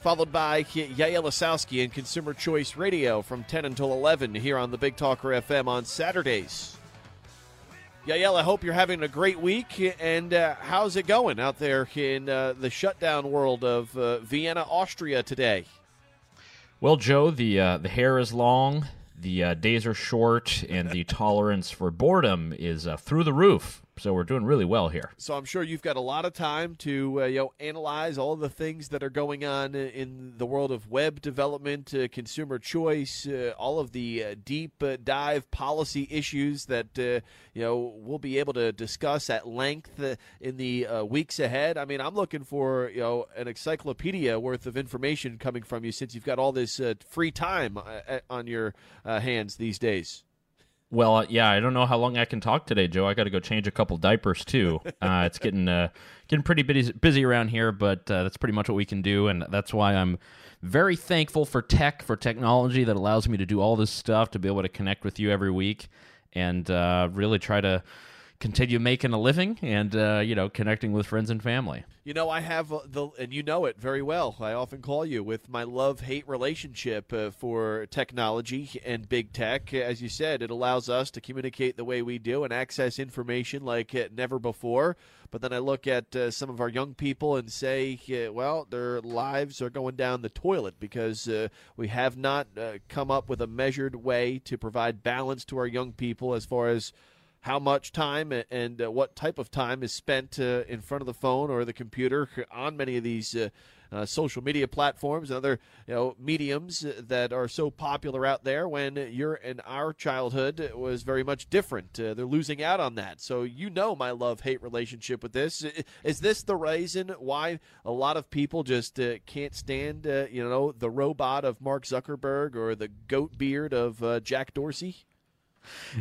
followed by Yael Ossowski and Consumer Choice Radio from 10 until 11 here on the Big Talker FM on Saturdays. Yael, I hope you're having a great week. And uh, how's it going out there in uh, the shutdown world of uh, Vienna, Austria today? Well, Joe, the uh, the hair is long, the uh, days are short, and the tolerance for boredom is uh, through the roof so we're doing really well here. So I'm sure you've got a lot of time to uh, you know analyze all the things that are going on in the world of web development, uh, consumer choice, uh, all of the uh, deep uh, dive policy issues that uh, you know we'll be able to discuss at length in the weeks ahead. I mean, I'm looking for you know an encyclopedia worth of information coming from you since you've got all this free time on your hands these days. Well, uh, yeah, I don't know how long I can talk today, Joe. I got to go change a couple diapers too. Uh, it's getting uh, getting pretty busy, busy around here, but uh, that's pretty much what we can do, and that's why I'm very thankful for tech, for technology that allows me to do all this stuff, to be able to connect with you every week, and uh, really try to continue making a living and uh, you know connecting with friends and family. You know, I have uh, the, and you know it very well. I often call you with my love hate relationship uh, for technology and big tech. As you said, it allows us to communicate the way we do and access information like uh, never before. But then I look at uh, some of our young people and say, uh, well, their lives are going down the toilet because we have not come up with a measured way to provide balance to our young people as far as how much time and uh, what type of time is spent uh, in front of the phone or the computer on many of these uh, uh social media platforms and other you know mediums that are so popular out there when your and our childhood was very much different. Uh, they're losing out on that. So you know my love hate relationship with this. Is this the reason why a lot of people just uh, can't stand you know the robot of Mark Zuckerberg or the goat beard of Jack Dorsey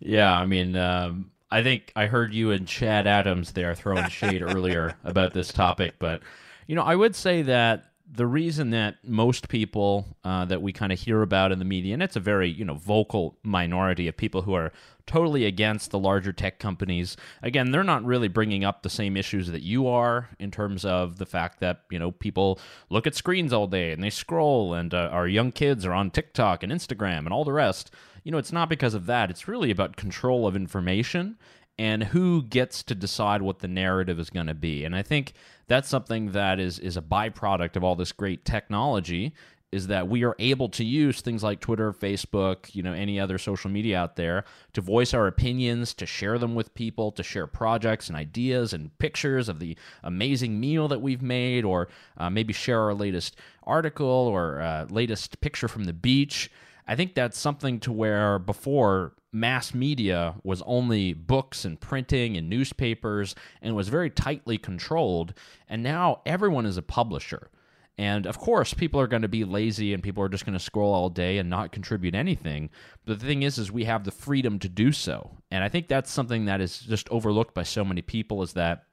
yeah, I mean, um, I think I heard you and Chad Adams there throwing shade earlier about this topic, but you know, I would say that the reason that most people uh, that we kind of hear about in the media, and it's a very you know vocal minority of people who are totally against the larger tech companies. Again, they're not really bringing up the same issues that you are in terms of the fact that you know people look at screens all day and they scroll, and uh, our young kids are on TikTok and Instagram and all the rest you know, it's not because of that. It's really about control of information and who gets to decide what the narrative is going to be. And I think that's something that is is a byproduct of all this great technology is that we are able to use things like Twitter, Facebook, you know, any other social media out there to voice our opinions, to share them with people, to share projects and ideas and pictures of the amazing meal that we've made, or uh, maybe share our latest article or uh, latest picture from the beach. I think that's something to where before mass media was only books and printing and newspapers and was very tightly controlled. And now everyone is a publisher. And of course, people are going to be lazy and people are just going to scroll all day and not contribute anything. But the thing is, is we have the freedom to do so. And I think that's something that is just overlooked by so many people is that,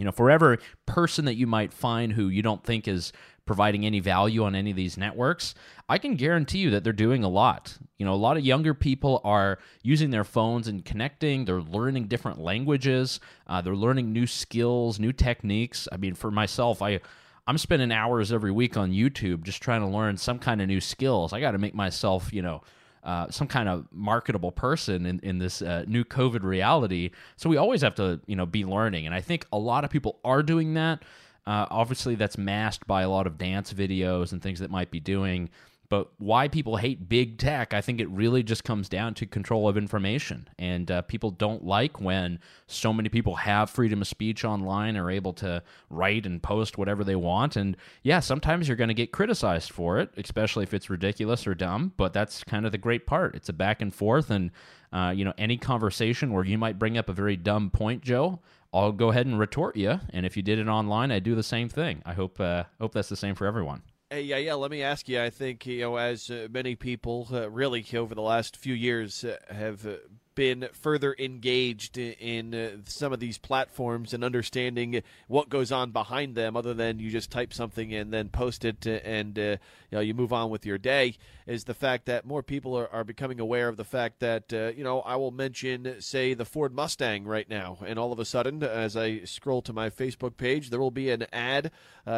you know, for every person that you might find who you don't think is providing any value on any of these networks, I can guarantee you that they're doing a lot. You know, a lot of younger people are using their phones and connecting. They're learning different languages. Uh, they're learning new skills, new techniques. I mean, for myself, I I'm spending hours every week on YouTube just trying to learn some kind of new skills. I got to make myself, you know. Uh, some kind of marketable person in, in this uh, new COVID reality. So we always have to, you know, be learning. And I think a lot of people are doing that. Uh, obviously, that's masked by a lot of dance videos and things that might be doing. But why people hate big tech, I think it really just comes down to control of information. And uh, people don't like when so many people have freedom of speech online, are able to write and post whatever they want. And yeah, sometimes you're going to get criticized for it, especially if it's ridiculous or dumb. But that's kind of the great part. It's a back and forth. And, uh, you know, any conversation where you might bring up a very dumb point, Joe, I'll go ahead and retort you. And if you did it online, I do the same thing. I hope uh, hope that's the same for everyone. Hey, yeah, yeah. Let me ask you. I think you know, as uh, many people uh, really over the last few years uh, have uh, been further engaged in uh, some of these platforms and understanding what goes on behind them, other than you just type something and then post it and uh, you know you move on with your day, is the fact that more people are, are becoming aware of the fact that you know I will mention say the Ford Mustang right now, and all of a sudden as I scroll to my Facebook page, there will be an ad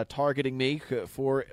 targeting me for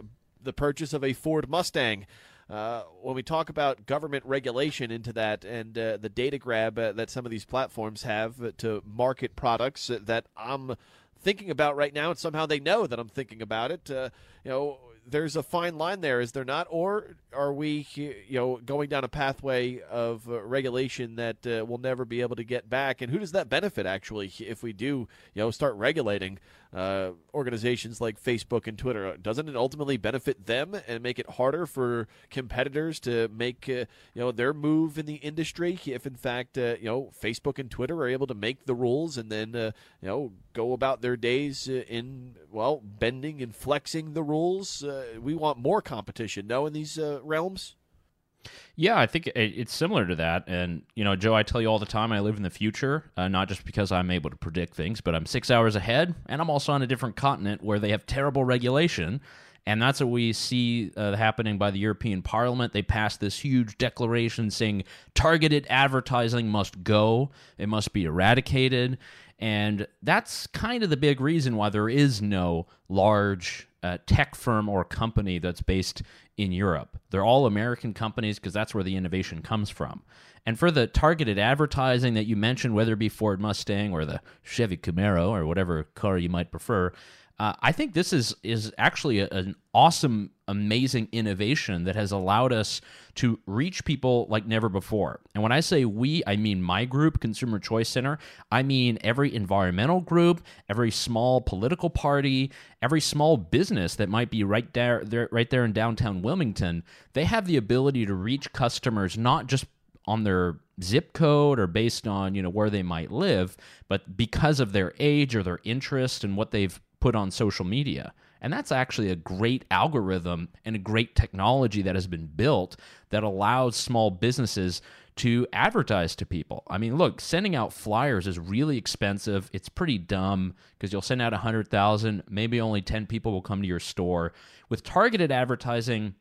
the purchase of a Ford Mustang. Uh, when we talk about government regulation into that and uh, the data grab uh, that some of these platforms have to market products that I'm thinking about right now, and somehow they know that I'm thinking about it. Uh, you know, there's a fine line there, is there not? Or are we, you know, going down a pathway of uh, regulation that uh, we'll never be able to get back? And who does that benefit actually if we do, you know, start regulating uh, organizations like Facebook and Twitter? Doesn't it ultimately benefit them and make it harder for competitors to make, uh, you know, their move in the industry? If in fact, uh, you know, Facebook and Twitter are able to make the rules and then, uh, you know, go about their days in well bending and flexing the rules. we want more competition, no, in these realms? Yeah, I think it's similar to that. And, you know, Joe, I tell you all the time I live in the future, uh, not just because I'm able to predict things, but I'm six hours ahead. And I'm also on a different continent where they have terrible regulation. And that's what we see uh, happening by the European Parliament. They passed this huge declaration saying targeted advertising must go, it must be eradicated. And that's kind of the big reason why there is no large uh, tech firm or company that's based in Europe. They're all American companies because that's where the innovation comes from. And for the targeted advertising that you mentioned, whether it be Ford Mustang or the Chevy Camaro or whatever car you might prefer, uh, I think this is is actually a, an awesome, amazing innovation that has allowed us to reach people like never before. And when I say we, I mean my group, Consumer Choice Center. I mean every environmental group, every small political party, every small business that might be right there, there right there in downtown Wilmington. They have the ability to reach customers not just on their zip code or based on you know where they might live but because of their age or their interest and what they've put on social media. And that's actually a great algorithm and a great technology that has been built that allows small businesses to advertise to people. I mean, look, sending out flyers is really expensive. It's pretty dumb because you'll send out 100,000, maybe only 10 people will come to your store. With targeted advertising,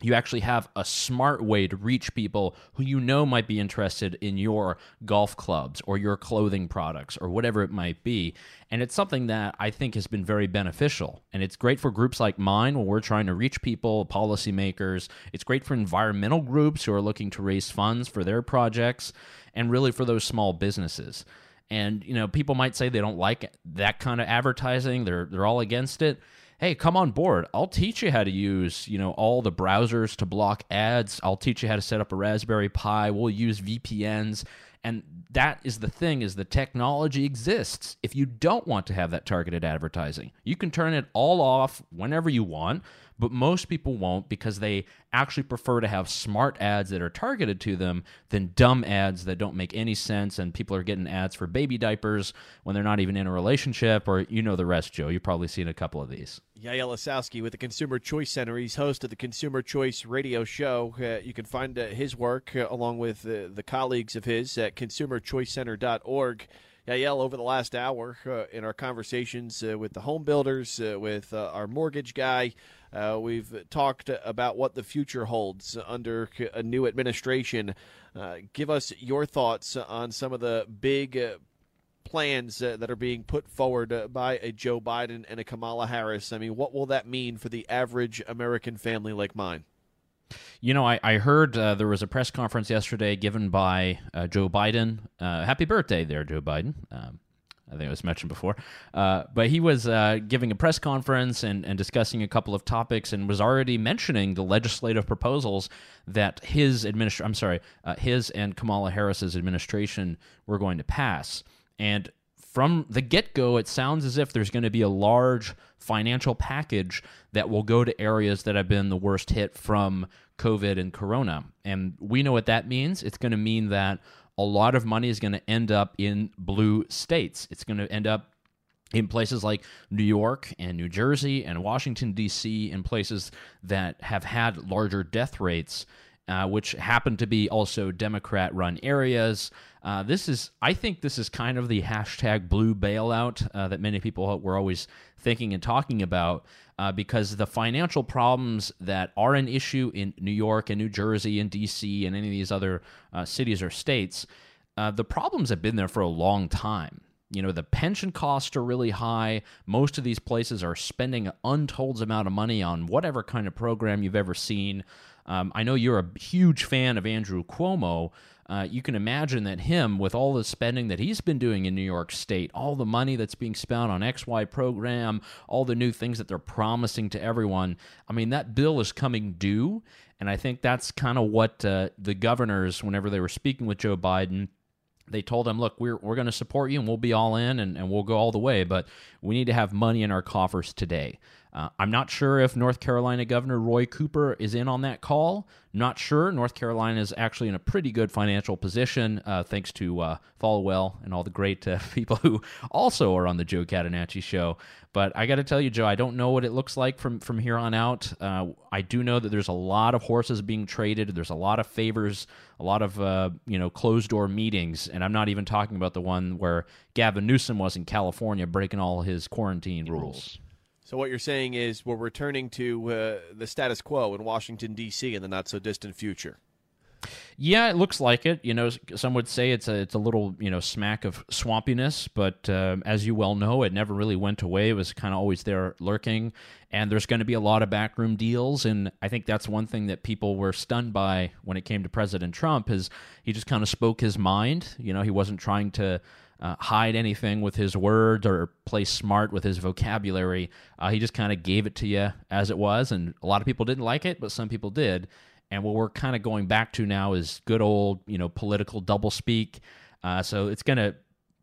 you actually have a smart way to reach people who you know might be interested in your golf clubs or your clothing products or whatever it might be. And it's something that I think has been very beneficial. And it's great for groups like mine when we're trying to reach people, policymakers. It's great for environmental groups who are looking to raise funds for their projects and really for those small businesses. And you know, people might say they don't like that kind of advertising. They're they're all against it hey, come on board. I'll teach you how to use, you know, all the browsers to block ads. I'll teach you how to set up a Raspberry Pi. We'll use VPNs. And that is the thing is the technology exists. If you don't want to have that targeted advertising, you can turn it all off whenever you want but most people won't because they actually prefer to have smart ads that are targeted to them than dumb ads that don't make any sense and people are getting ads for baby diapers when they're not even in a relationship or you know the rest joe you've probably seen a couple of these Yael Ossowski with the Consumer Choice Center. He's host of the Consumer Choice Radio Show. Uh, you can find uh, his work uh, along with uh, the colleagues of his at consumerchoicecenter.org. Yael, over the last hour uh, in our conversations uh, with the home builders, with our mortgage guy, uh, we've talked about what the future holds under a new administration. Uh, give us your thoughts on some of the big uh, plans uh, that are being put forward uh, by a Joe Biden and a Kamala Harris. I mean, what will that mean for the average American family like mine? You know, I, I heard uh, there was a press conference yesterday given by Joe Biden. happy birthday there, Joe Biden. Um, I think it was mentioned before. Uh, but he was uh, giving a press conference and, and discussing a couple of topics and was already mentioning the legislative proposals that his administration, I'm sorry, uh, his and Kamala Harris's administration were going to pass. And from the get go, it sounds as if there's going to be a large financial package that will go to areas that have been the worst hit from COVID and Corona. And we know what that means. It's going to mean that a lot of money is going to end up in blue states. It's going to end up in places like New York and New Jersey and Washington, D.C., in places that have had larger death rates, uh, which happen to be also Democrat run areas. Uh, this is, I think, this is kind of the hashtag blue bailout uh, that many people were always thinking and talking about uh, because the financial problems that are an issue in New York and New Jersey and DC and any of these other uh, cities or states, uh, the problems have been there for a long time. you know, the pension costs are really high. Most of these places are spending untold amount of money on whatever kind of program you've ever seen. Um, I know you're a huge fan of Andrew Cuomo. Uh, you can imagine that him, with all the spending that he's been doing in New York State, all the money that's being spent on XY program, all the new things that they're promising to everyone, I mean, that bill is coming due. And I think that's kind of what uh, the governors, whenever they were speaking with Joe Biden, they told him, look, we're, we're going to support you and we'll be all in and, and we'll go all the way, but we need to have money in our coffers today. Uh, I'm not sure if North Carolina Governor Roy Cooper is in on that call. Not sure. North Carolina is actually in a pretty good financial position, uh, thanks to uh, Folwell and all the great uh, people who also are on the Joe Catenacci show. But I got to tell you, Joe, I don't know what it looks like from from here on out. Uh, I do know that there's a lot of horses being traded. There's a lot of favors, a lot of uh, you know closed door meetings, and I'm not even talking about the one where Gavin Newsom was in California breaking all his quarantine rules. So what you're saying is we're returning to uh, the status quo in Washington D.C. in the not so distant future. Yeah, it looks like it. You know, some would say it's a it's a little you know smack of swampiness, but uh, as you well know, it never really went away. It was kind of always there lurking, and there's going to be a lot of backroom deals. And I think that's one thing that people were stunned by when it came to President Trump is he just kind of spoke his mind. You know, he wasn't trying to. Uh, hide anything with his words or play smart with his vocabulary. Uh, he just kind of gave it to you as it was, and a lot of people didn't like it, but some people did. And what we're kind of going back to now is good old, you know, political doublespeak. Uh, so it's going to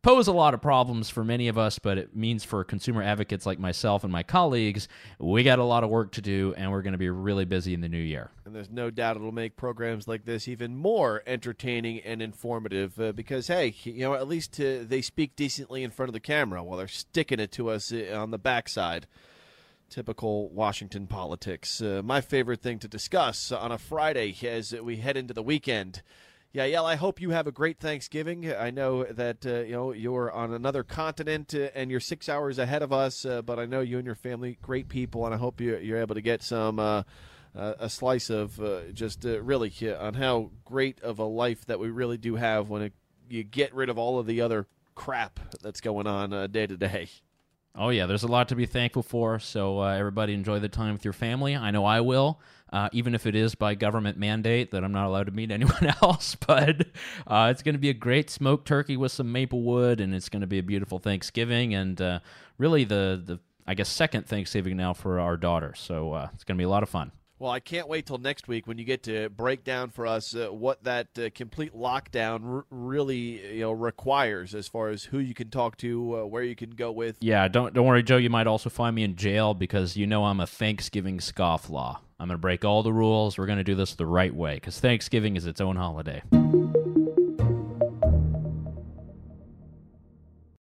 pose a lot of problems for many of us, but it means for consumer advocates like myself and my colleagues, we got a lot of work to do, and we're going to be really busy in the new year. And there's no doubt it'll make programs like this even more entertaining and informative uh, because, hey, you know, at least uh, they speak decently in front of the camera while they're sticking it to us uh, on the backside typical Washington politics. Uh, my favorite thing to discuss on a Friday as we head into the weekend. Yeah, yeah. I hope you have a great Thanksgiving. I know that uh, you know you're on another continent uh, and you're six hours ahead of us, uh, but I know you and your family great people, and I hope you, you're able to get some uh, a slice of uh, just really on how great of a life that we really do have when it, you get rid of all of the other crap that's going on day to day. Oh yeah, there's a lot to be thankful for. So uh, everybody enjoy the time with your family. I know I will, uh, even if it is by government mandate that I'm not allowed to meet anyone else. But uh, it's going to be a great smoked turkey with some maple wood, and it's going to be a beautiful Thanksgiving, and uh, really the the I guess second Thanksgiving now for our daughter. So uh, it's going to be a lot of fun. Well, I can't wait till next week when you get to break down for us uh, what that uh, complete lockdown r- really you know requires as far as who you can talk to, uh, where you can go with. Yeah, don't don't worry, Joe. You might also find me in jail because you know I'm a Thanksgiving scofflaw. I'm going to break all the rules. We're going to do this the right way because Thanksgiving is its own holiday.